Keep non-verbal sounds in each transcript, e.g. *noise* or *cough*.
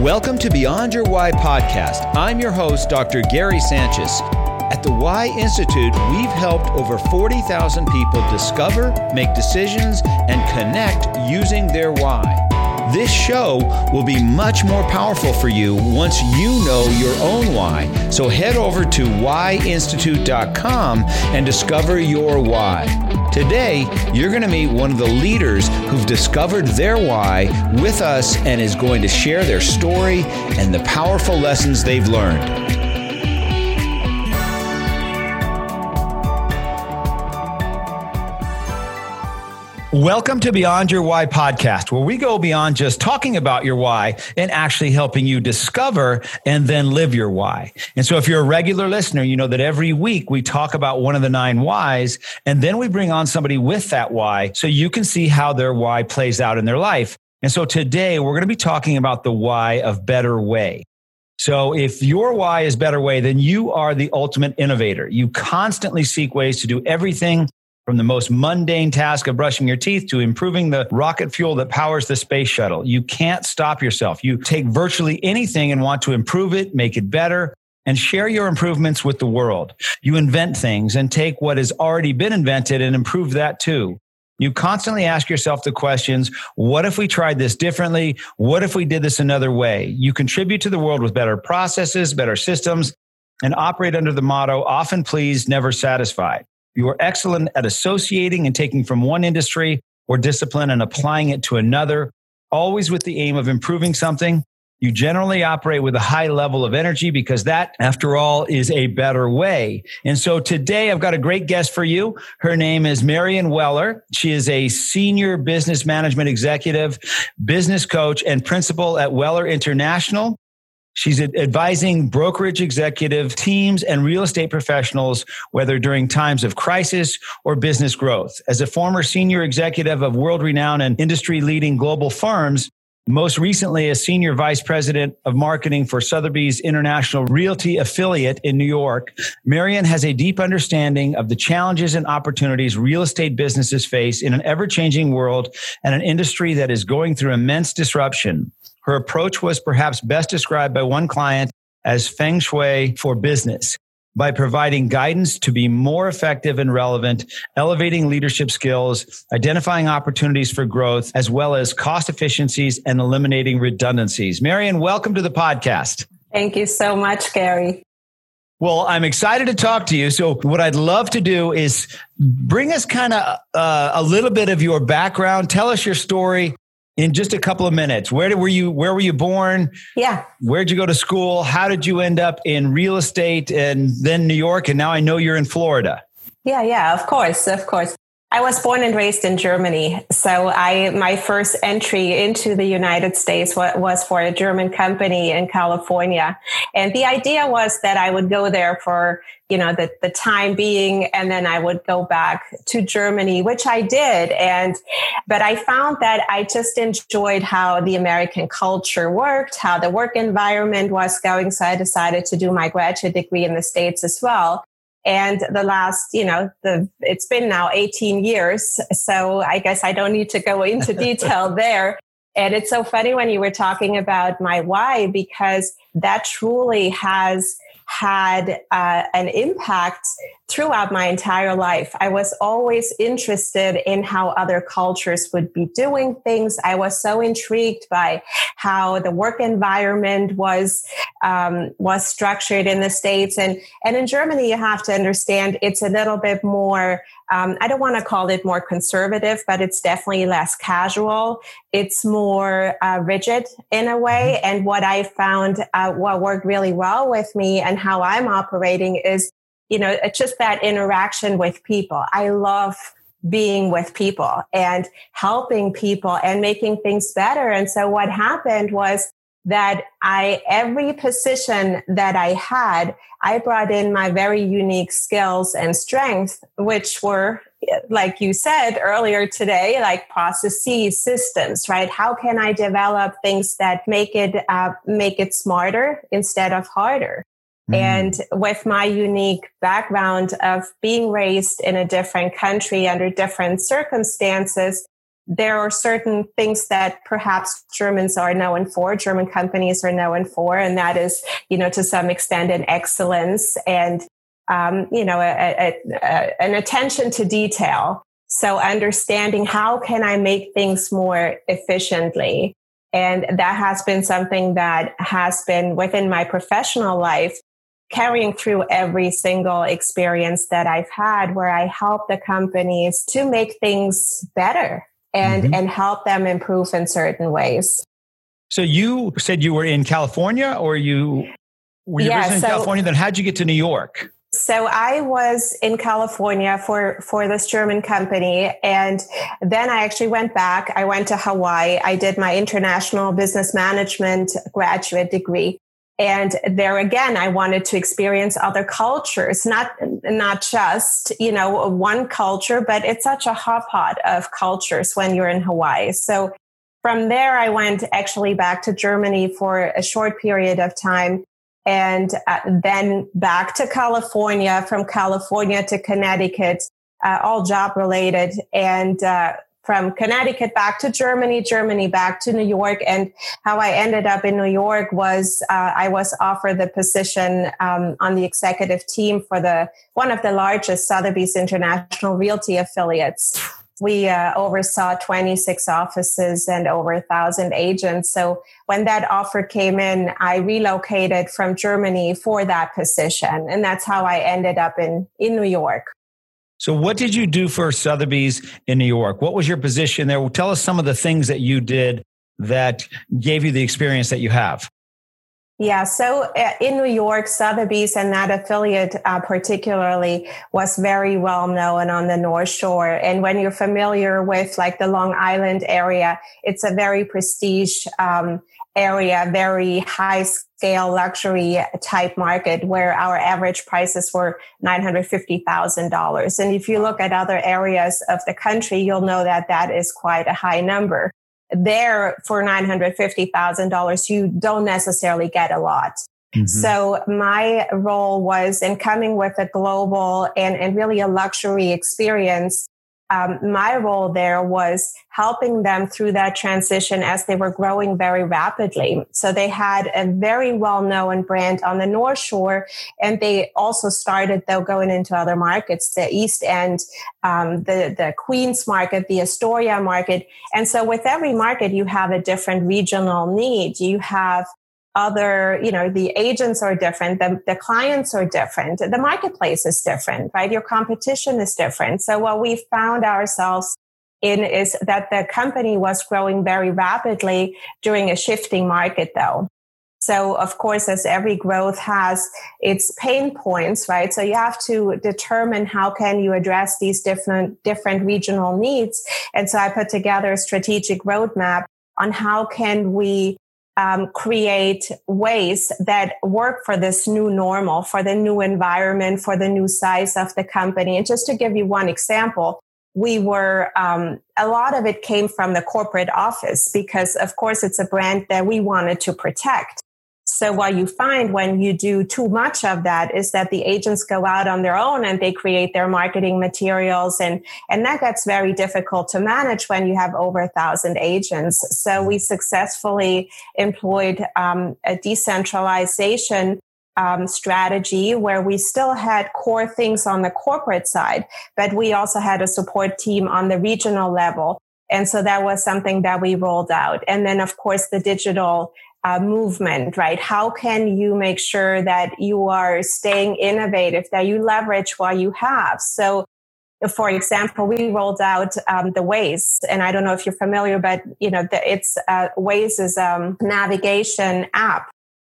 Welcome to Beyond Your Why podcast. I'm your host, Dr. Gary Sanchez. At the Why Institute, we've helped over 40,000 people discover, make decisions, and connect using their why. This show will be much more powerful for you once you know your own why. So head over to whyinstitute.com and discover your why. Today, you're going to meet one of the leaders who've discovered their why with us and is going to share their story and the powerful lessons they've learned. Welcome to Beyond Your Why podcast, where we go beyond just talking about your why and actually helping you discover and then live your why. And so, if you're a regular listener, you know that every week we talk about one of the nine whys, and then we bring on somebody with that why so you can see how their why plays out in their life. And so, today we're going to be talking about the why of better way. So if your why is better way, then you are the ultimate innovator. You constantly seek ways to do everything from the most mundane task of brushing your teeth to improving the rocket fuel that powers the space shuttle. You can't stop yourself. You take virtually anything and want to improve it, make it better, and share your improvements with the world. You invent things and take what has already been invented and improve that too. You constantly ask yourself the questions what if we tried this differently? What if we did this another way? You contribute to the world with better processes, better systems, and operate under the motto often pleased, never satisfied. You are excellent at associating and taking from one industry or discipline and applying it to another, always with the aim of improving something. You generally operate with a high level of energy because that, after all, is a better way. And so today I've got a great guest for you. Her name is Marian Weller. She is a senior business management executive, business coach, and principal at Weller International. She's advising brokerage executive teams and real estate professionals, whether during times of crisis or business growth. As a former senior executive of world renowned and industry leading global firms, most recently as senior vice president of marketing for Sotheby's International Realty affiliate in New York, Marian has a deep understanding of the challenges and opportunities real estate businesses face in an ever changing world and an industry that is going through immense disruption. Her approach was perhaps best described by one client as feng shui for business by providing guidance to be more effective and relevant, elevating leadership skills, identifying opportunities for growth, as well as cost efficiencies and eliminating redundancies. Marian, welcome to the podcast. Thank you so much, Gary. Well, I'm excited to talk to you. So, what I'd love to do is bring us kind of uh, a little bit of your background. Tell us your story in just a couple of minutes. Where did, were you? Where were you born? Yeah. Where'd you go to school? How did you end up in real estate and then New York? And now I know you're in Florida. Yeah, yeah, of course, of course. I was born and raised in Germany. So I, my first entry into the United States was for a German company in California. And the idea was that I would go there for, you know, the, the time being, and then I would go back to Germany, which I did. And, but I found that I just enjoyed how the American culture worked, how the work environment was going. So I decided to do my graduate degree in the States as well. And the last, you know, the it's been now 18 years. So I guess I don't need to go into *laughs* detail there. And it's so funny when you were talking about my why, because that truly has had uh, an impact throughout my entire life. I was always interested in how other cultures would be doing things. I was so intrigued by how the work environment was um, was structured in the states and and in Germany. You have to understand it's a little bit more. Um, I don't want to call it more conservative, but it's definitely less casual. It's more uh, rigid in a way. Mm-hmm. And what I found, uh, what worked really well with me and how I'm operating is you know, it's just that interaction with people. I love being with people and helping people and making things better. And so what happened was that I, every position that I had, I brought in my very unique skills and strengths, which were, like you said earlier today, like processes, systems, right? How can I develop things that make it, uh, make it smarter instead of harder? Mm. And with my unique background of being raised in a different country under different circumstances, there are certain things that perhaps Germans are known for, German companies are known for, and that is, you know, to some extent an excellence and, um, you know, a, a, a, an attention to detail. So understanding how can I make things more efficiently. And that has been something that has been within my professional life carrying through every single experience that I've had where I help the companies to make things better and mm-hmm. and help them improve in certain ways. So you said you were in California or you were you yeah, in so, California then how'd you get to New York? So I was in California for for this German company and then I actually went back. I went to Hawaii. I did my international business management graduate degree and there again i wanted to experience other cultures not not just you know one culture but it's such a hot pot of cultures when you're in hawaii. So from there i went actually back to germany for a short period of time and uh, then back to california from california to connecticut uh, all job related. And uh, from Connecticut back to Germany, Germany back to New York. And how I ended up in New York was uh, I was offered the position um, on the executive team for the one of the largest Sotheby's International Realty affiliates. We uh, oversaw 26 offices and over a thousand agents. So when that offer came in, I relocated from Germany for that position. And that's how I ended up in, in New York. So, what did you do for Sotheby's in New York? What was your position there? Tell us some of the things that you did that gave you the experience that you have. Yeah, so uh, in New York, Sotheby's and that affiliate uh, particularly was very well known on the North Shore. And when you're familiar with like the Long Island area, it's a very prestige um, area, very high scale luxury type market where our average prices were $950,000. And if you look at other areas of the country, you'll know that that is quite a high number. There for $950,000, you don't necessarily get a lot. Mm-hmm. So my role was in coming with a global and, and really a luxury experience um, my role there was helping them through that transition as they were growing very rapidly. So they had a very well known brand on the North Shore, and they also started though going into other markets, the East End, um, the the Queens market, the Astoria market, and so with every market you have a different regional need. You have other, you know, the agents are different, the, the clients are different, the marketplace is different, right? Your competition is different. So what we found ourselves in is that the company was growing very rapidly during a shifting market though. So of course, as every growth has its pain points, right? So you have to determine how can you address these different, different regional needs. And so I put together a strategic roadmap on how can we um, create ways that work for this new normal, for the new environment, for the new size of the company. And just to give you one example, we were um, a lot of it came from the corporate office because of course it's a brand that we wanted to protect so what you find when you do too much of that is that the agents go out on their own and they create their marketing materials and, and that gets very difficult to manage when you have over a thousand agents. So we successfully employed um, a decentralization um, strategy where we still had core things on the corporate side, but we also had a support team on the regional level. And so that was something that we rolled out. And then, of course, the digital uh, movement, right? How can you make sure that you are staying innovative, that you leverage what you have? So, for example, we rolled out um, the Waze, and I don't know if you're familiar, but you know, the, it's uh, Waze is a um, navigation app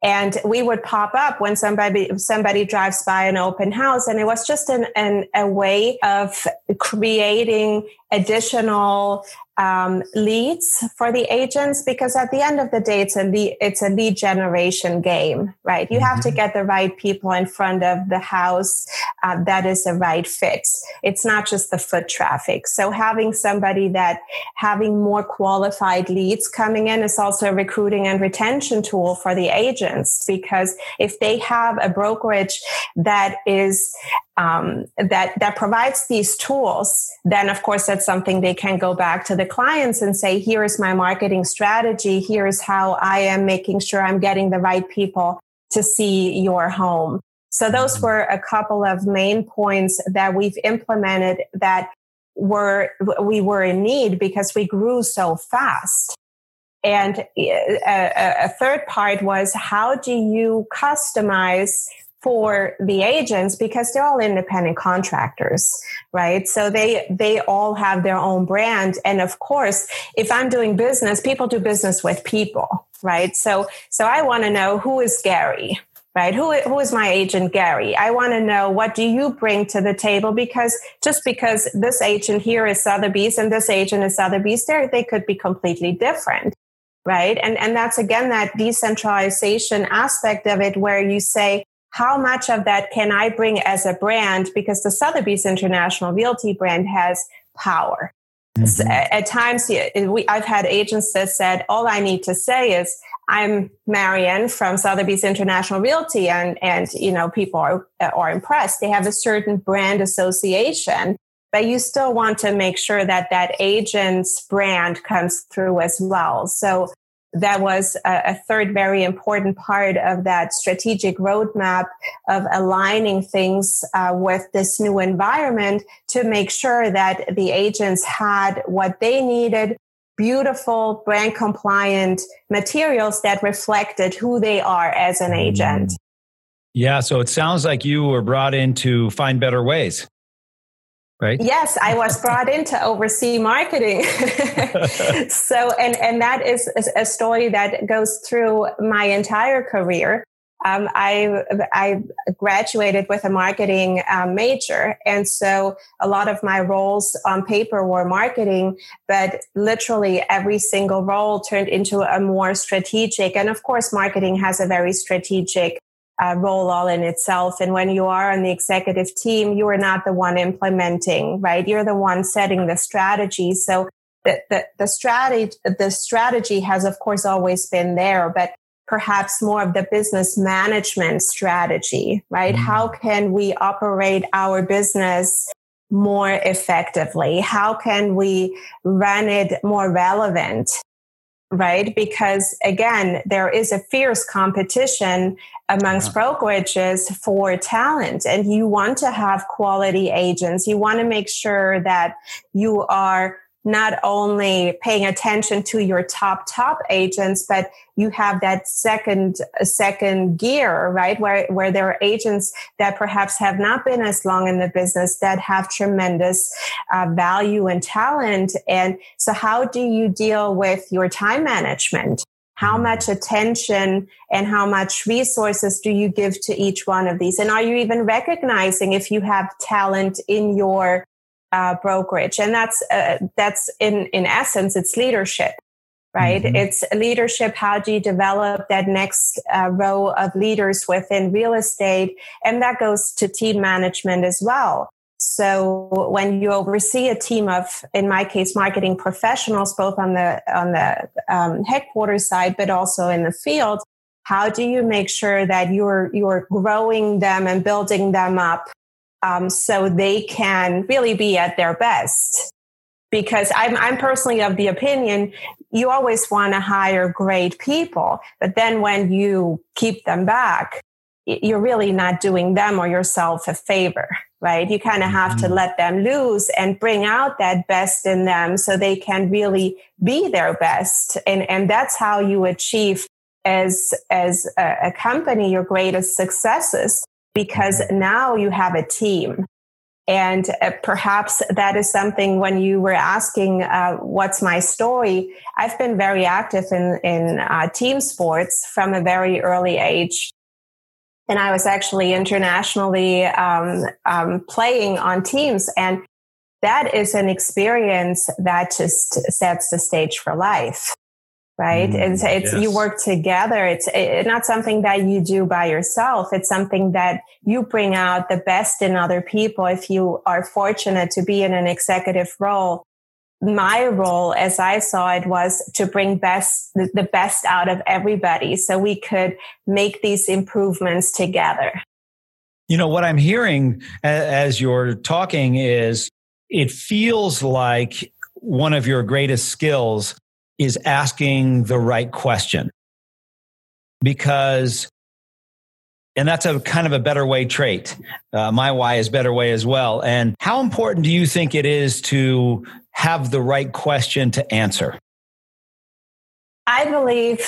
and we would pop up when somebody somebody drives by an open house and it was just an, an a way of creating additional um, leads for the agents because at the end of the day it's a lead, it's a lead generation game right you mm-hmm. have to mm-hmm. get the right people in front of the house uh, that is a right fit it's not just the foot traffic so having somebody that having more qualified leads coming in is also a recruiting and retention tool for the agents because if they have a brokerage that is um, that that provides these tools, then of course that's something they can go back to the clients and say, "Here is my marketing strategy. Here is how I am making sure I'm getting the right people to see your home." So those mm-hmm. were a couple of main points that we've implemented that were we were in need because we grew so fast. And a, a third part was how do you customize for the agents because they're all independent contractors right? So they they all have their own brand. And of course if i'm doing business people do business with people right? So so i want to know who is gary right? Who, who is my agent gary? I want to know what do you bring to the table because just because this agent here is sotheby's and this agent is sotheby's there they could be completely different right? And and that's again that decentralization aspect of it where you say how much of that can I bring as a brand? Because the Sotheby's International Realty brand has power. Mm-hmm. At times, we, I've had agents that said, all I need to say is, I'm Marian from Sotheby's International Realty, and and you know people are are impressed. They have a certain brand association, but you still want to make sure that that agent's brand comes through as well. So that was a, a, third very important part of that strategic roadmap of aligning things uh, with this new environment to make sure that the agents had what they needed beautiful brand compliant materials that reflected who they are as an agent. Yeah so it sounds like you were brought in to find better ways right? Yes, I was *laughs* brought in to oversee marketing. *laughs* so, and, and that is a story that goes through my entire career. Um, I, I graduated with a marketing um, major. And so a lot of my roles on paper were marketing, but literally every single role turned into a more strategic. And of course, marketing has a very strategic uh, role all in itself. And when you are on the executive team, you are not the one implementing, right? You're the one setting the strategy. So the, the, the strategy, the strategy has of course always been there, but perhaps more of the business management strategy, right? Mm-hmm. How can we operate our business more effectively? How can we run it more relevant? Right? Because again, there is a fierce competition amongst yeah. brokerages for talent and you want to have quality agents. You want to make sure that you are not only paying attention to your top top agents but you have that second second gear right? Where where there are agents that perhaps have not been as long in the business that have tremendous uh, value and talent. And so how do you deal with your time management? How mm-hmm. much attention and how much resources do you give to each one of these? And are you even recognizing if you have talent in your uh, brokerage, and that's uh, that's in in essence, it's leadership, right? Mm-hmm. It's leadership. How do you develop that next uh, row of leaders within real estate, and that goes to team management as well. So when you oversee a team of, in my case, marketing professionals, both on the on the um, headquarters side, but also in the field, how do you make sure that you're you're growing them and building them up um, so they can really be at their best. Because I'm, I'm personally of the opinion you always want to hire great people, but then when you keep them back, you're really not doing them or yourself a favor, right? You kind of have to mm-hmm. let them loose and bring out that best in them so they can really be their best. And, and that's how you achieve as, as a, a company your greatest successes because now you have a team. And uh, perhaps that is something when you were asking, uh, what's my story? I've been very active in, in uh, team sports from a very early age. And I was actually internationally um, um, playing on teams. And that is an experience that just sets the stage for life right? Mm, it's, it's yes. you work together. It's, it's not something that you do by yourself. It's something that you bring out the best in other people. If you are fortunate to be in an executive role, my role, as I saw it, was to bring best the best out of everybody, so we could make these improvements together. You know, what I'm hearing as you're talking is it feels like one of your greatest skills is asking the right question. Because, and that's a kind of a better way trait. Uh, my why is better way as well. And how important do you think it is to have the right question to answer? I believe,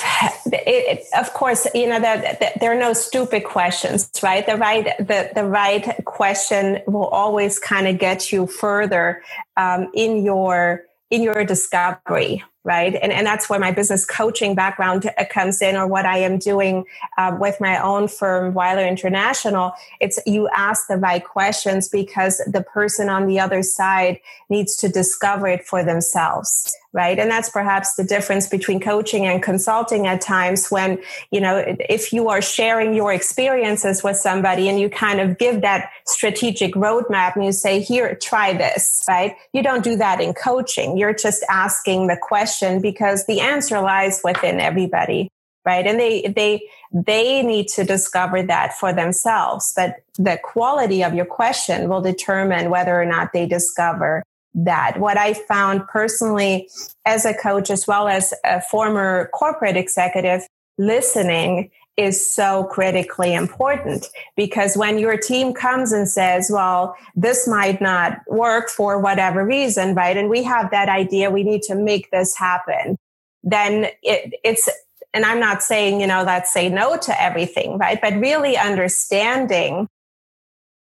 it, of course, you know that, that, there are no stupid questions, right? The right, the, the right question will always kind of get you further um, in your in your discovery, right? And, and that's where my business coaching background uh, comes in, or what I am doing uh, with my own firm, Weller International. It's you ask the right questions because the person on the other side needs to discover it for themselves right? And that's perhaps the difference between coaching and consulting at times when you know if you are sharing your experiences with somebody and you kind of give that strategic roadmap and you say here try this right? You don't do that in coaching. You're just asking the question because the answer lies within everybody right? And they they they need to discover that for themselves. But the quality of your question will determine whether or not they discover that. What I found personally as a coach, as well as a former corporate executive, listening is so critically important because when your team comes and says, well, this might not work for whatever reason, right? And we have that idea, we need to make this happen. Then it, it's, and I'm not saying, you know, let's say no to everything, right? But really understanding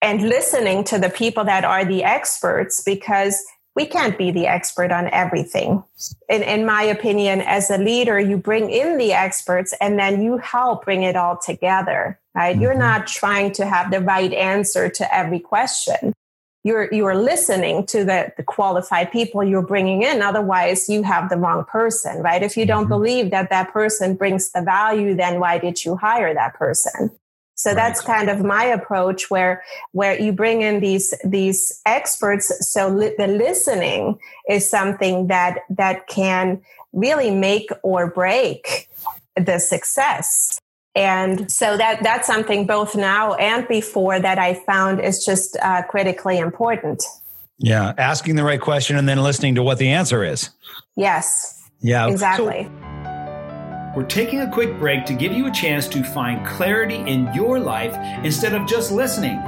and listening to the people that are the experts because we can't be the expert on everything. In, in my opinion, as a leader, you bring in the experts and then you help bring it all together, right? Mm-hmm. You're not trying to have the right answer to every question. You're, you're listening to the, the qualified people you're bringing in. Otherwise, you have the wrong person, right? If you don't mm-hmm. believe that that person brings the value, then why did you hire that person? So right. that's kind of my approach where, where you bring in these, these experts. So li- the listening is something that, that can really make or break the success. And so that, that's something both now and before that I found is just uh, critically important. Yeah. Asking the right question and then listening to what the answer is. Yes. Yeah. Exactly. So- we're taking a quick break to give you a chance to find clarity in your life instead of just listening.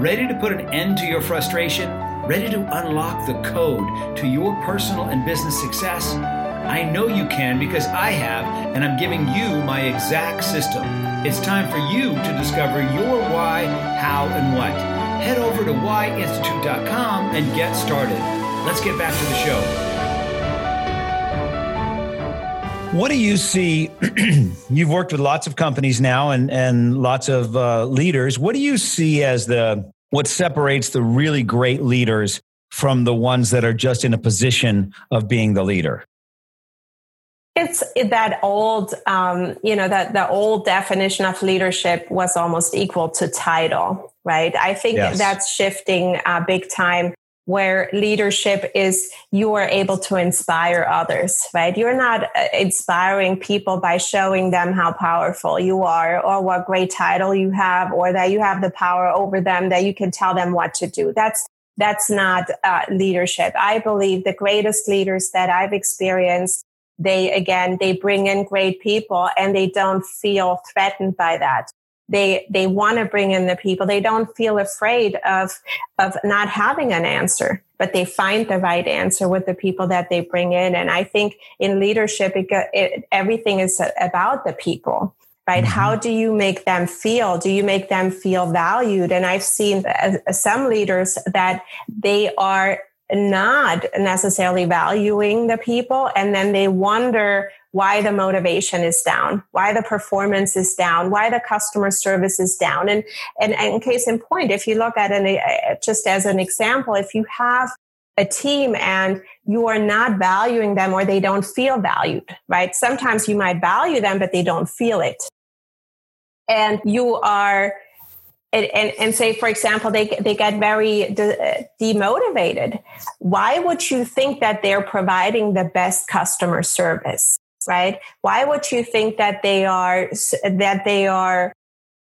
Ready to put an end to your frustration? Ready to unlock the code to your personal and business success? I know you can because I have, and I'm giving you my exact system. It's time for you to discover your why, how, and what. Head over to whyinstitute.com and get started. Let's get back to the show. What do you see? *clears throat* you've worked with lots of companies now and, and lots of uh, leaders. What do you see as the what separates the really great leaders from the ones that are just in a position of being the leader? It's that old, um, you know, that the old definition of leadership was almost equal to title, right? I think yes. that's shifting uh, big time where leadership is you are able to inspire others, right? You're not uh, inspiring people by showing them how powerful you are or what great title you have or that you have the power over them that you can tell them what to do. That's that's not uh, leadership. I believe the greatest leaders that I've experienced, they again, they bring in great people and they don't feel threatened by that they they want to bring in the people. They don't feel afraid of of not having an answer but they find the right answer with the people that they bring in. And i think in leadership it, it, everything is about the people right? Mm-hmm. how do you make them feel? Do you make them feel valued? And i've seen uh, some leaders that they are not necessarily valuing the people and then they wonder why the motivation is down, why the performance is down, why the customer service is down. And, and, and case in point, if you look at it uh, just as an example, if you have a team and you are not valuing them or they don't feel valued, right? Sometimes you might value them, but they don't feel it. And you are and, and, and, say, for example, they, they get very de- demotivated. Why would you think that they're providing the best customer service? right? Why would you think that they are that they are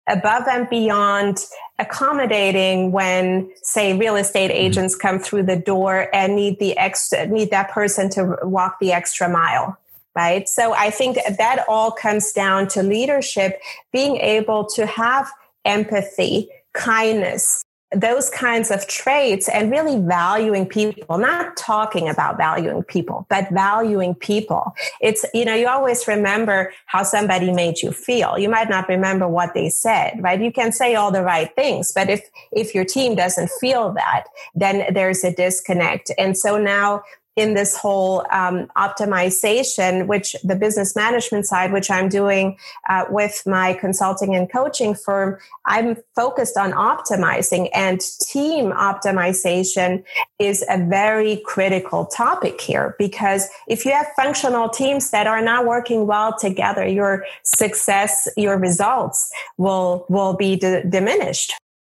above and beyond accommodating when say real estate mm-hmm. agents come through the door and need the extra need that person to walk the extra mile right so i think that all comes down to leadership being able to have empathy kindness those kinds of traits and really valuing people, not talking about valuing people, but valuing people. It's, you know, you always remember how somebody made you feel. You might not remember what they said, right? You can say all the right things, but if, if your team doesn't feel that, then there's a disconnect. And so now in this whole um, optimization, which the business management side, which I'm doing uh, with my consulting and coaching firm, I'm focused on optimizing and team optimization is a very critical topic here because if you have functional teams that are not working well together, your success, your results will, will be d- diminished.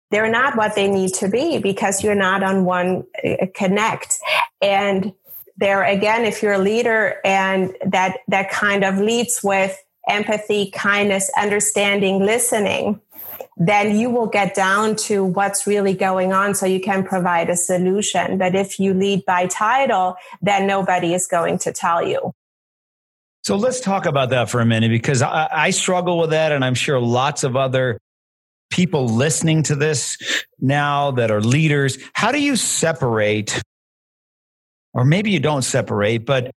They're not what they need to be because you're not on one uh, connect. And there again if you're a leader and that that kind of leads with empathy kindness understanding listening then you will get down to what's really going on so you can provide a solution. But if you lead by title then nobody is going to tell you. So let's talk about that for a minute because I, I struggle with that and i'm sure lots of other people listening to this now that are leaders. How do you separate or maybe you don't separate, but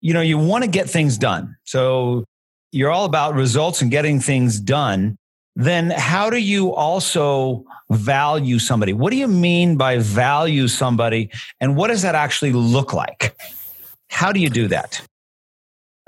you know, you want to get things done. So you're all about results and getting things done. Then how do you also value somebody? What do you mean by value somebody? And what does that actually look like? How do you do that?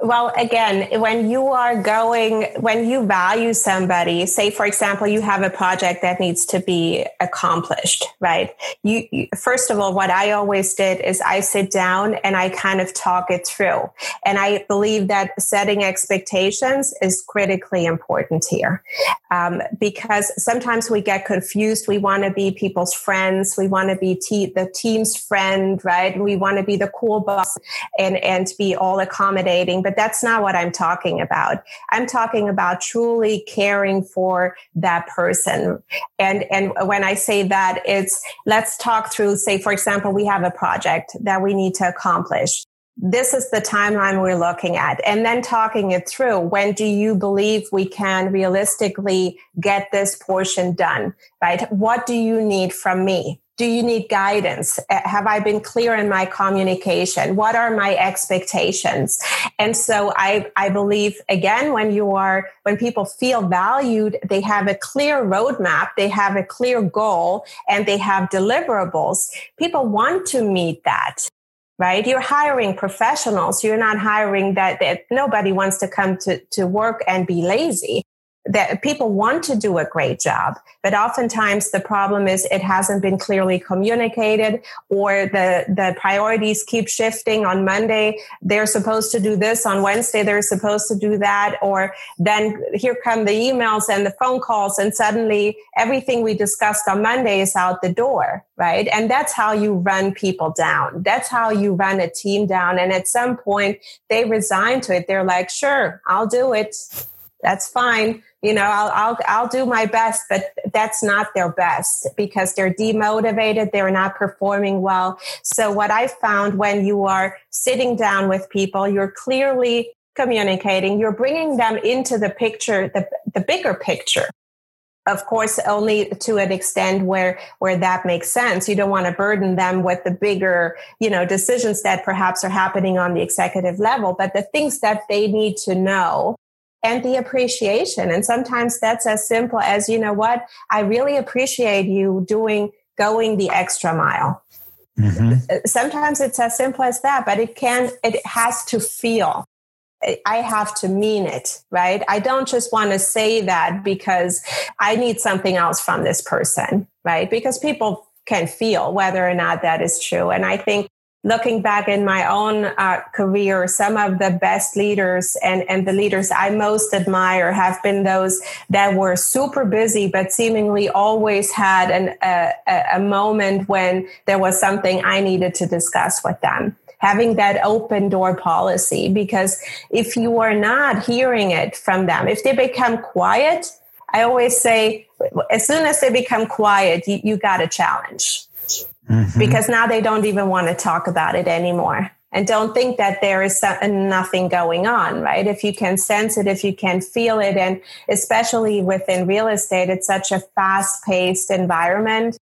Well, again, when you are going, when you value somebody, say, for example, you have a project that needs to be accomplished, right? You, you, first of all, what I always did is I sit down and I kind of talk it through. And I believe that setting expectations is critically important here. Um, because sometimes we get confused. We want to be people's friends. We want to be te- the team's friend, right? We want to be the cool boss and, and be all accommodating but that's not what I'm talking about. I'm talking about truly caring for that person. And, and when I say that, it's let's talk through, say, for example, we have a project that we need to accomplish this is the timeline we're looking at and then talking it through when do you believe we can realistically get this portion done right what do you need from me do you need guidance? Have I been clear in my communication? What are my expectations? And so I, I believe again, when you are, when people feel valued, they have a clear roadmap, they have a clear goal, and they have deliverables. People want to meet that right? You're hiring professionals. You're not hiring that, that nobody wants to come to, to work and be lazy that people want to do a great job, but oftentimes the problem is it hasn't been clearly communicated or the, the priorities keep shifting on Monday. They're supposed to do this on Wednesday. They're supposed to do that. Or then here come the emails and the phone calls and suddenly everything we discussed on Monday is out the door, right? And that's how you run people down. That's how you run a team down. And at some point they resign to it. They're like, sure, I'll do it. That's fine you know I'll, I'll i'll do my best but that's not their best because they're demotivated. They're not performing well. So what i found when you are sitting down with people you're clearly communicating. You're bringing them into the picture the, the bigger picture. Of course only to an extent where where that makes sense. You don't want to burden them with the bigger you know decisions that perhaps are happening on the executive level but the things that they need to know and the appreciation. And sometimes that's as simple as, you know what, I really appreciate you doing, going the extra mile. Mm-hmm. Sometimes it's as simple as that, but it can, it has to feel. I have to mean it, right? I don't just want to say that because I need something else from this person, right? Because people can feel whether or not that is true. And I think looking back in my own uh, career, some of the best leaders and, and the leaders I most admire have been those that were super busy, but seemingly always had an, a, a moment when there was something I needed to discuss with them. Having that open door policy, because if you are not hearing it from them, if they become quiet, I always say, as soon as they become quiet, you, you got a challenge mm-hmm. because now they don't even want to talk about it anymore and don't think that there is nothing going on, right? If you can sense it, if you can feel it, and especially within real estate, it's such a fast paced environment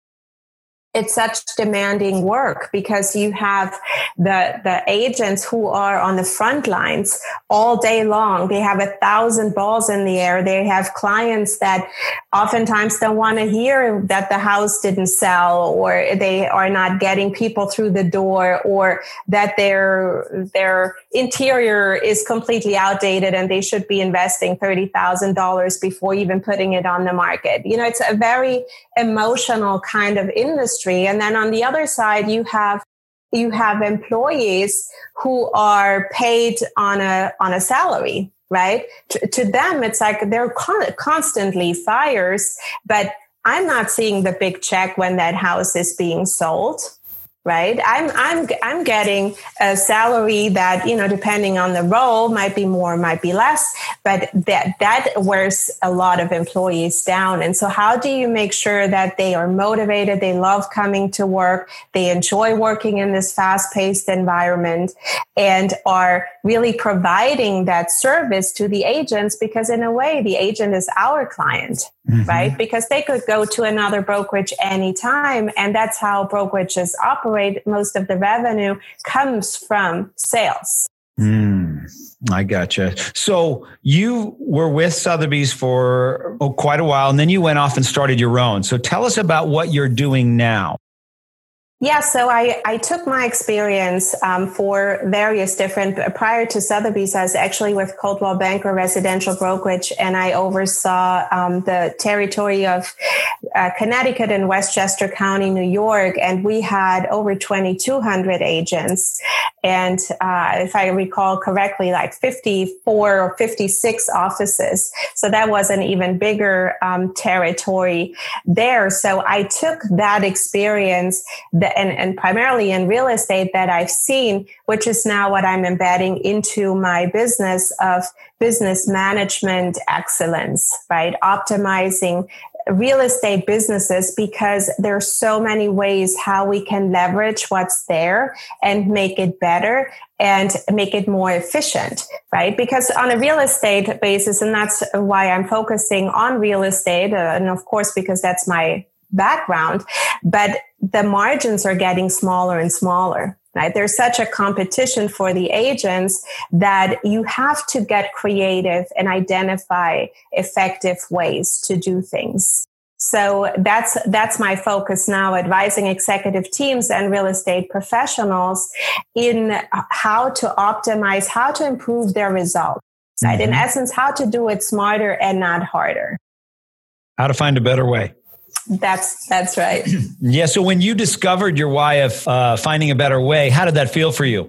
it's such demanding work because you have the the agents who are on the front lines all day long they have a thousand balls in the air they have clients that oftentimes don't want to hear that the house didn't sell or they are not getting people through the door or that their their interior is completely outdated and they should be investing $30,000 before even putting it on the market you know it's a very emotional kind of industry. And then on the other side, you have you have employees who are paid on a on a salary right? To, to them it's like they're con- constantly fires but i'm not seeing the big check when that house is being sold right? I'm i'm i'm getting a salary that you know depending on the role might be more might be less but that that wears a lot of employees down. And so how do you make sure that they are motivated they love coming to work they enjoy working in this fast paced environment and are really providing that service to the agents? Because in a way the agent is our client mm-hmm. right because they could go to another brokerage anytime and that's how brokerages operate most of the revenue comes from sales. Mm, I gotcha. So you were with Sotheby's for oh, quite a while, and then you went off and started your own. So tell us about what you're doing now. Yeah, so I, I took my experience um, for various different, prior to Sotheby's, I was actually with Coldwell Banker Residential Brokerage, and I oversaw um, the territory of uh, Connecticut and Westchester County, New York, and we had over 2,200 agents. And uh, if I recall correctly, like 54 or 56 offices. So that was an even bigger um, territory there. So I took that experience that and, and primarily in real estate that I've seen, which is now what I'm embedding into my business of business management excellence, right? Optimizing real estate businesses because there's so many ways how we can leverage what's there and make it better and make it more efficient, right? Because on a real estate basis, and that's why I'm focusing on real estate, uh, and of course, because that's my background, but the margins are getting smaller and smaller. Right? There's such a competition for the agents that you have to get creative and identify effective ways to do things. So that's that's my focus now advising executive teams and real estate professionals in how to optimize, how to improve their results. Right? Mm-hmm. In essence, how to do it smarter and not harder. How to find a better way. That's that's right. *clears throat* yeah. So when you discovered your why of uh, finding a better way, how did that feel for you?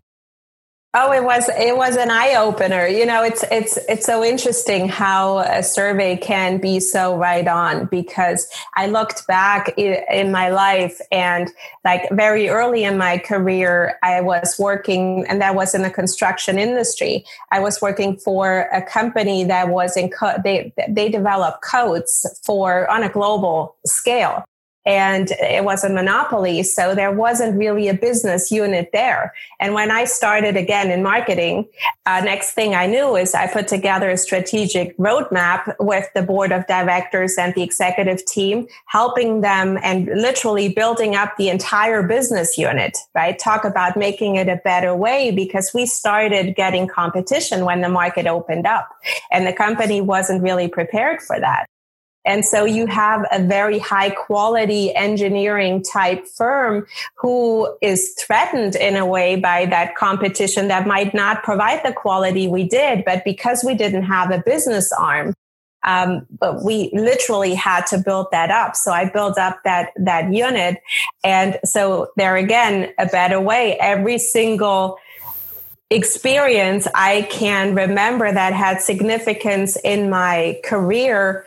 Oh, it was it was an eye opener. You know, it's it's it's so interesting how a survey can be so right on because I looked back in my life and like very early in my career, I was working and that was in the construction industry. I was working for a company that was in co- they they develop codes for on a global scale and it was a monopoly. So there wasn't really a business unit there. And when I started again in marketing, uh, next thing I knew is I put together a strategic roadmap with the board of directors and the executive team, helping them and literally building up the entire business unit, right? Talk about making it a better way because we started getting competition when the market opened up and the company wasn't really prepared for that. And so you have a very high quality engineering type firm who is threatened in a way by that competition that might not provide the quality we did. But because we didn't have a business arm, um, but we literally had to build that up. So I built up that, that unit. And so there again, a better way. Every single experience I can remember that had significance in my career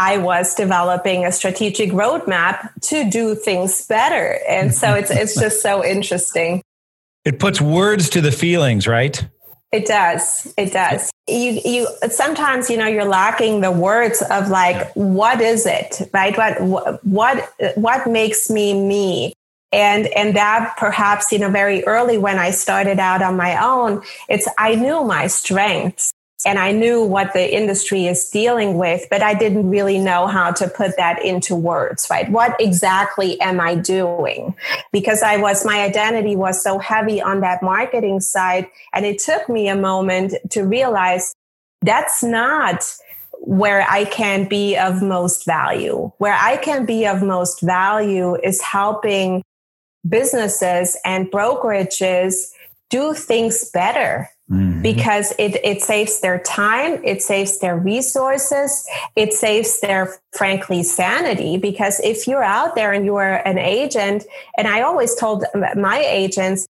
I was developing a strategic roadmap to do things better. And so it's it's just so interesting. It puts words to the feelings, right? It does. It does. You you sometimes you know you're lacking the words of like what is it right? What what what makes me me? And and that perhaps you know very early when I started out on my own, it's I knew my strengths and I knew what the industry is dealing with, but I didn't really know how to put that into words, right? What exactly am I doing? Because I was, my identity was so heavy on that marketing side. And it took me a moment to realize that's not where I can be of most value. Where I can be of most value is helping businesses and brokerages do things better Mm-hmm. because it, it saves their time, it saves their resources, it saves their, frankly, sanity. Because if you're out there and you're an agent, and I always told my agents,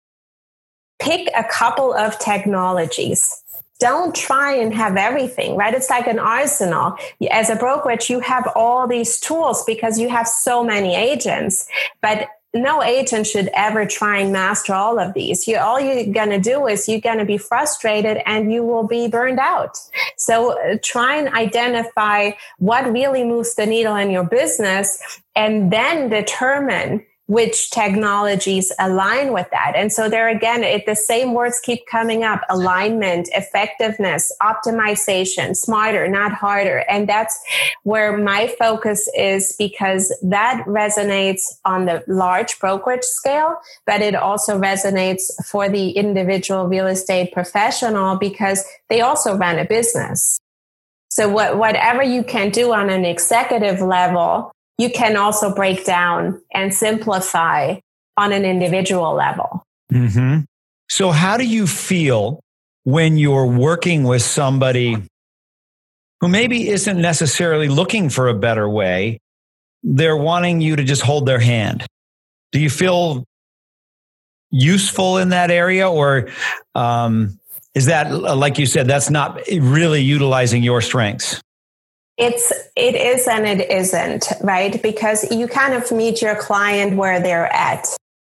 pick a couple of technologies don't try and have everything, right? It's like an arsenal. As a brokerage, you have all these tools because you have so many agents, but no agent should ever try and master all of these. You, all you're going to do is you're going to be frustrated and you will be burned out. So uh, try and identify what really moves the needle in your business and then determine which technologies align with that. And so there again, it, the same words keep coming up, alignment, effectiveness, optimization, smarter, not harder. And that's where my focus is because that resonates on the large brokerage scale, but it also resonates for the individual real estate professional because they also run a business. So what, whatever you can do on an executive level you can also break down and simplify on an individual level. Mm-hmm. So, how do you feel when you're working with somebody who maybe isn't necessarily looking for a better way? They're wanting you to just hold their hand. Do you feel useful in that area, or um, is that, like you said, that's not really utilizing your strengths? It's it is and it isn't, right? Because you kind of meet your client where they're at.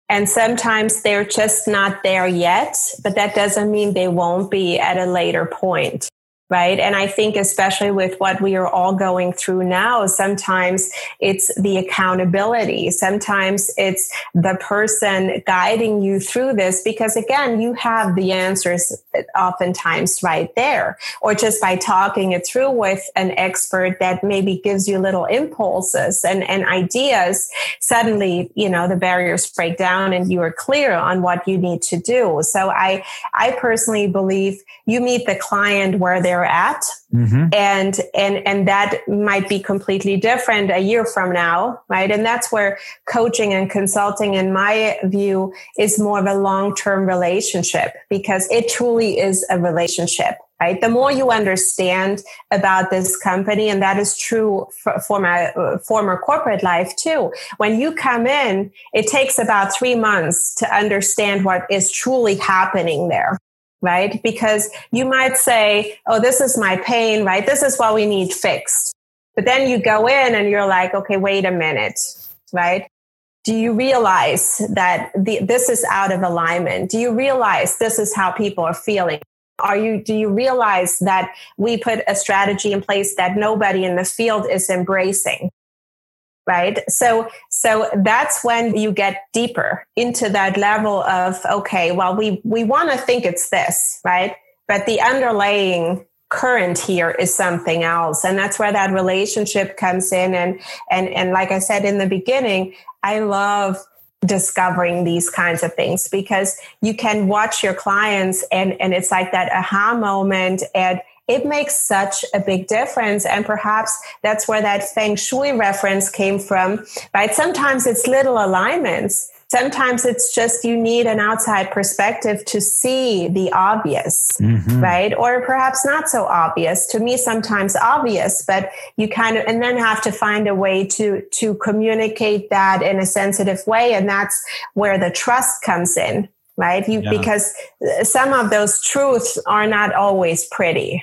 And sometimes they're just not there yet, but that doesn't mean they won't be at a later point right? And I think, especially with what we are all going through now, sometimes it's the accountability. Sometimes it's the person guiding you through this because, again, you have the answers oftentimes right there, or just by talking it through with an expert that maybe gives you little impulses and, and ideas. Suddenly, you know, the barriers break down and you are clear on what you need to do. So I, I personally believe you meet the client where they're they're at. Mm-hmm. and and and that might be completely different a year from now right? And that's where coaching and consulting in my view is more of a long-term relationship because it truly is a relationship right? The more you understand about this company and that is true for, for my uh, former corporate life too when you come in it takes about three months to understand what is truly happening there right? Because you might say, oh, this is my pain, right? This is what we need fixed. But then you go in and you're like, okay, wait a minute, right? Do you realize that the, this is out of alignment? Do you realize this is how people are feeling? Are you, do you realize that we put a strategy in place that nobody in the field is embracing? Right? So so that's when you get deeper into that level of okay well we we want to think it's this right? But the underlying current here is something else. And that's where that relationship comes in. And and and like i said in the beginning i love discovering these kinds of things because you can watch your clients and and it's like that aha moment and it makes such a big difference. And perhaps that's where that feng shui reference came from, right? Sometimes it's little alignments. Sometimes it's just you need an outside perspective to see the obvious, mm-hmm. right? Or perhaps not so obvious. To me, sometimes obvious, but you kind of, and then have to find a way to, to communicate that in a sensitive way. And that's where the trust comes in, right? You, yeah. because some of those truths are not always pretty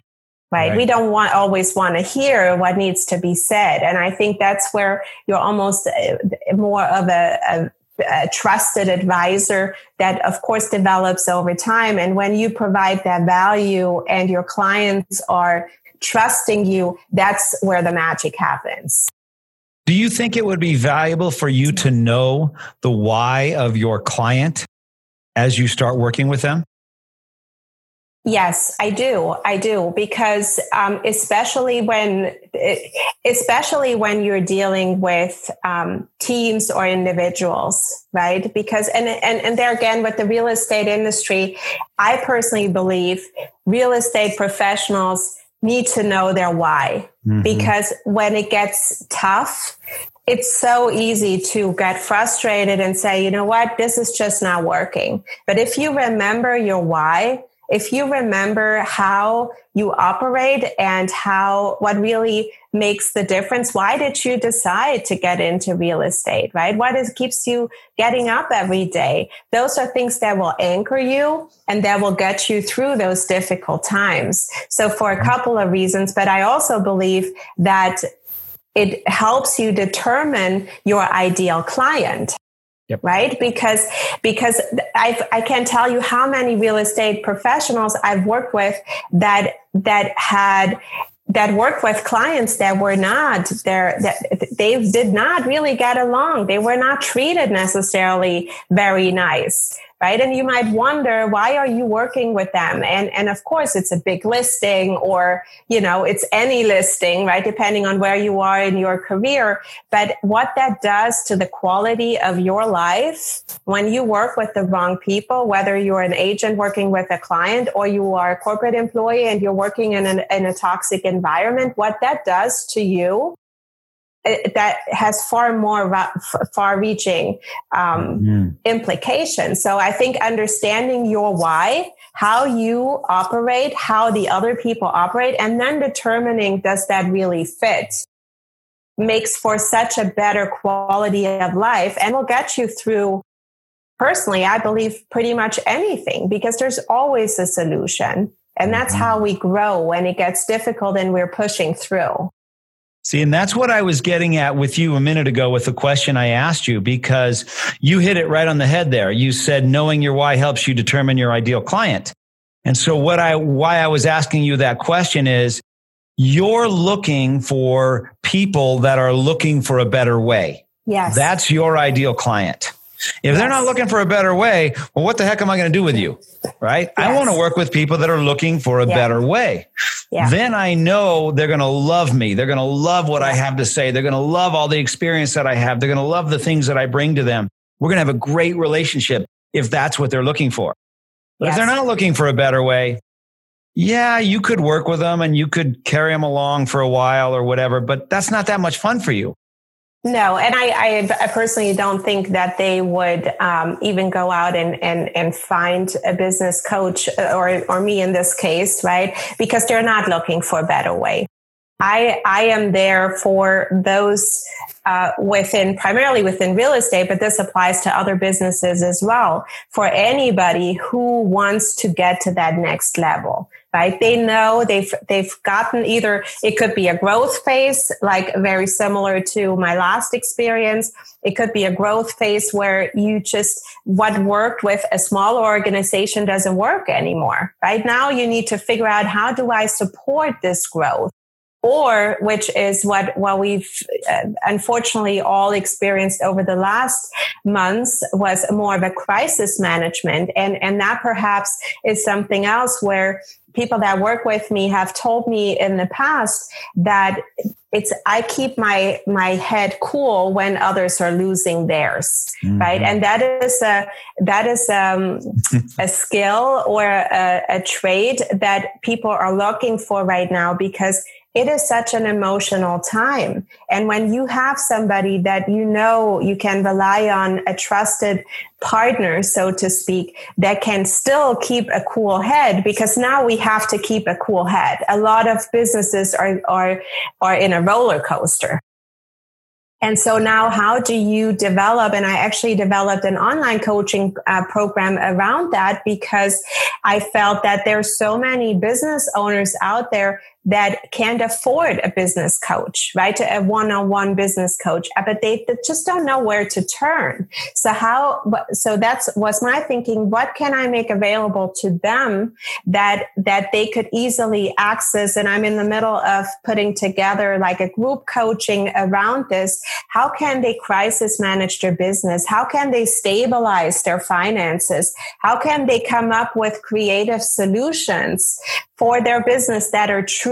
right? right? We don't want always want to hear what needs to be said. And I think that's where you're almost uh, more of a, a a trusted advisor that of course develops over time and when you provide that value and your clients are trusting you that's where the magic happens do you think it would be valuable for you to know the why of your client as you start working with them Yes, I do. I do because um, especially when especially when you're dealing with um, teams or individuals, right? Because and and and there again with the real estate industry, I personally believe real estate professionals need to know their why mm-hmm. because when it gets tough it's so easy to get frustrated and say, you know what, this is just not working. But if you remember your why, if you remember how you operate and how what really makes the difference why did you decide to get into real estate right? What is keeps you getting up every day? Those are things that will anchor you and that will get you through those difficult times. So for a mm-hmm. couple of reasons but i also believe that it helps you determine your ideal client Yep. Right. Because, because I've, I can't tell you how many real estate professionals I've worked with that, that had, that worked with clients that were not there, that they did not really get along. They were not treated necessarily very nice right? And you might wonder, why are you working with them? And, and of course, it's a big listing or, you know, it's any listing, right? Depending on where you are in your career. But what that does to the quality of your life when you work with the wrong people, whether you're an agent working with a client or you are a corporate employee and you're working in, an, in a toxic environment, what that does to you that has far more far reaching um, mm. implications. So I think understanding your why, how you operate, how the other people operate, and then determining does that really fit makes for such a better quality of life and will get you through personally i believe pretty much anything because there's always a solution and that's mm-hmm. how we grow when it gets difficult and we're pushing through See, and that's what I was getting at with you a minute ago with the question I asked you, because you hit it right on the head there. You said knowing your why helps you determine your ideal client. And so what I, why I was asking you that question is you're looking for people that are looking for a better way. Yes. That's your ideal client. If they're not looking for a better way, well, what the heck am I going to do with you? Right? Yes. I want to work with people that are looking for a yeah. better way. Yeah. Then I know they're going to love me. They're going to love what yeah. I have to say. They're going to love all the experience that I have. They're going to love the things that I bring to them. We're going to have a great relationship if that's what they're looking for. But yes. if they're not looking for a better way, yeah, you could work with them and you could carry them along for a while or whatever, but that's not that much fun for you. No, and I, I, personally don't think that they would um, even go out and, and, and find a business coach uh, or, or me in this case, right? Because they're not looking for a better way. I, I am there for those uh, within primarily within real estate, but this applies to other businesses as well. For anybody who wants to get to that next level, right? They know they've, they've gotten either, it could be a growth phase, like very similar to my last experience. It could be a growth phase where you just, what worked with a small organization doesn't work anymore. Right now you need to figure out how do I support this growth? or which is what what we've uh, unfortunately all experienced over the last months was more of a crisis management and and that perhaps is something else where people that work with me have told me in the past that it's i keep my my head cool when others are losing theirs mm-hmm. right and that is a that is um, *laughs* a skill or a, a trait that people are looking for right now because it is such an emotional time. And when you have somebody that you know you can rely on, a trusted partner, so to speak, that can still keep a cool head, because now we have to keep a cool head. A lot of businesses are, are, are in a roller coaster. And so now how do you develop? And I actually developed an online coaching uh, program around that because I felt that there's so many business owners out there that can't afford a business coach, right? A one-on-one business coach, uh, but they just don't know where to turn. So how, so that's was my thinking. What can I make available to them that, that they could easily access? And I'm in the middle of putting together like a group coaching around this. How can they crisis manage their business? How can they stabilize their finances? How can they come up with creative solutions for their business that are true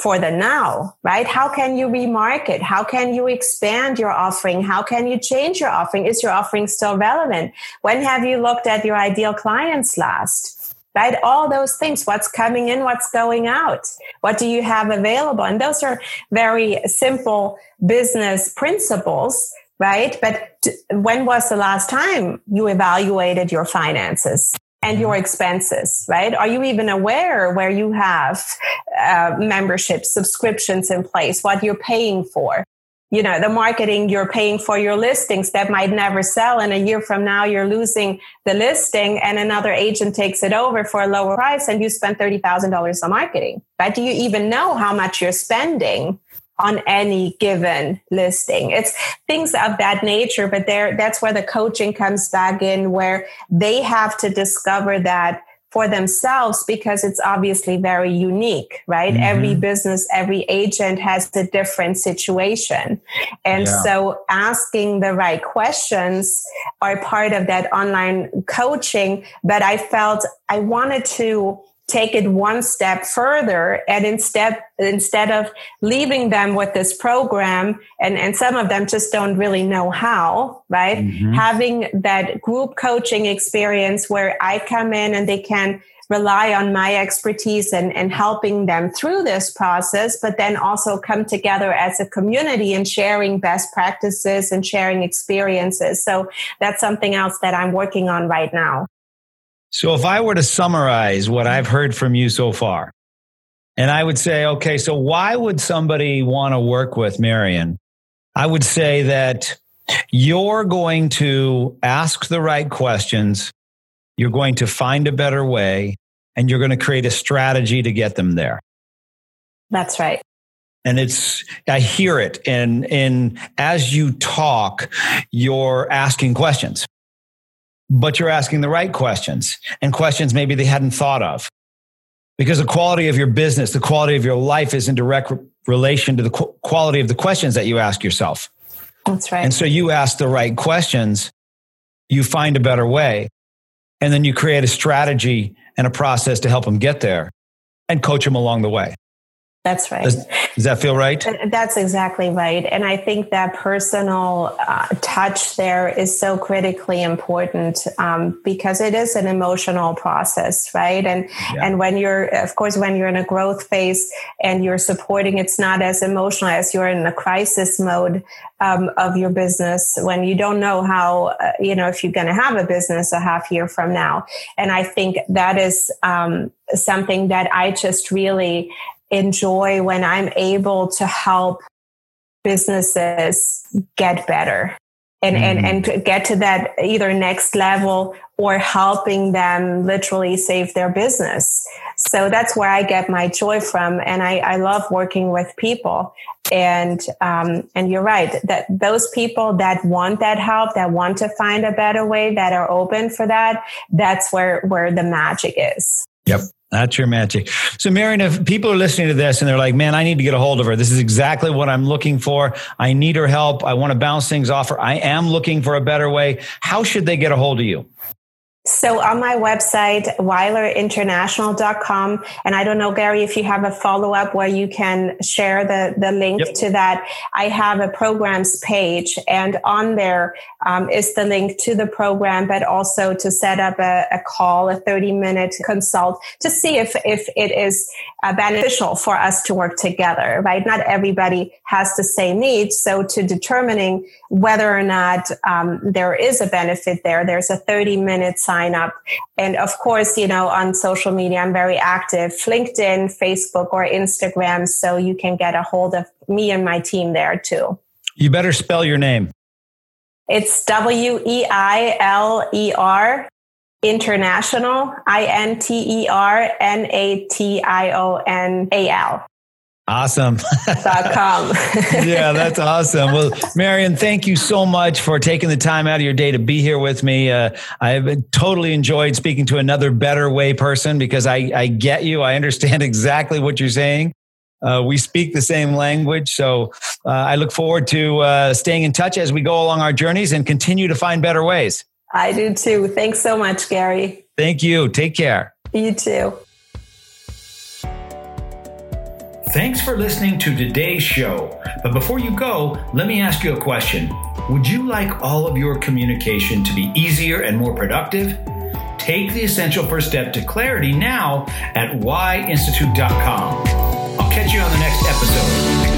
for the now, right? How can you remarket? How can you expand your offering? How can you change your offering? Is your offering still relevant? When have you looked at your ideal clients last? Right? All those things. What's coming in? What's going out? What do you have available? And those are very simple business principles, right? But when was the last time you evaluated your finances? And your expenses, right? Are you even aware where you have uh, membership subscriptions in place, what you're paying for? You know, the marketing you're paying for your listings that might never sell. And a year from now, you're losing the listing and another agent takes it over for a lower price and you spend $30,000 on marketing, right? Do you even know how much you're spending on any given listing. It's things of that nature, but there that's where the coaching comes back in where they have to discover that for themselves because it's obviously very unique, right? Mm-hmm. Every business, every agent has a different situation. And yeah. so asking the right questions are part of that online coaching. But I felt I wanted to take it one step further and instead instead of leaving them with this program and and some of them just don't really know how right? Mm-hmm. having that group coaching experience where i come in and they can rely on my expertise and, and helping them through this process but then also come together as a community and sharing best practices and sharing experiences. So that's something else that i'm working on right now so if I were to summarize what I've heard from you so far, and I would say, okay, so why would somebody want to work with Marion? I would say that you're going to ask the right questions. You're going to find a better way and you're going to create a strategy to get them there. That's right. And it's, I hear it. And, and as you talk, you're asking questions but you're asking the right questions and questions maybe they hadn't thought of. Because the quality of your business, the quality of your life is in direct relation to the qu- quality of the questions that you ask yourself. That's right. And so you ask the right questions, you find a better way, and then you create a strategy and a process to help them get there and coach them along the way. That's right. Does, does, that feel right? That's exactly right. And I think that personal uh, touch there is so critically important um, because it is an emotional process, right? And yeah. and when you're, of course, when you're in a growth phase and you're supporting, it's not as emotional as you're in a crisis mode um, of your business when you don't know how, uh, you know, if you're going to have a business a half year from now. And I think that is um, something that I just really enjoy when I'm able to help businesses get better and, mm. and, and get to that either next level or helping them literally save their business. So that's where I get my joy from. And I, I love working with people. And, um, and you're right that those people that want that help, that want to find a better way, that are open for that, that's where, where the magic is. Yep. That's your magic. So, Marion, if people are listening to this and they're like, man, I need to get a hold of her. This is exactly what I'm looking for. I need her help. I want to bounce things off her. I am looking for a better way. How should they get a hold of you? So on my website, weilerinternational.com, and I don't know, Gary, if you have a follow up where you can share the, the link yep. to that. I have a programs page and on there um, is the link to the program, but also to set up a, a call, a 30 minute consult to see if, if it is uh, beneficial for us to work together, right? Not everybody has the same needs. So to determining whether or not um, there is a benefit there, there's a 30 minute sign up. And of course, you know, on social media, I'm very active, LinkedIn, Facebook, or Instagram. So you can get a hold of me and my team there too. You better spell your name. It's W E I L E R international, I N T E R N A T I O N A L. Awesome. com. *laughs* yeah, that's awesome. Well, Marion, thank you so much for taking the time out of your day to be here with me. Uh, I've totally enjoyed speaking to another better way person because I, I get you. I understand *laughs* exactly what you're saying. Uh, we speak the same language. So uh, I look forward to uh, staying in touch as we go along our journeys and continue to find better ways. I do too. Thanks so much, Gary. Thank you. Take care. You too. Thanks for listening to today's show. But before you go, let me ask you a question. Would you like all of your communication to be easier and more productive? Take the essential first step to clarity now at whyinstitute.com. I'll catch you on the next episode.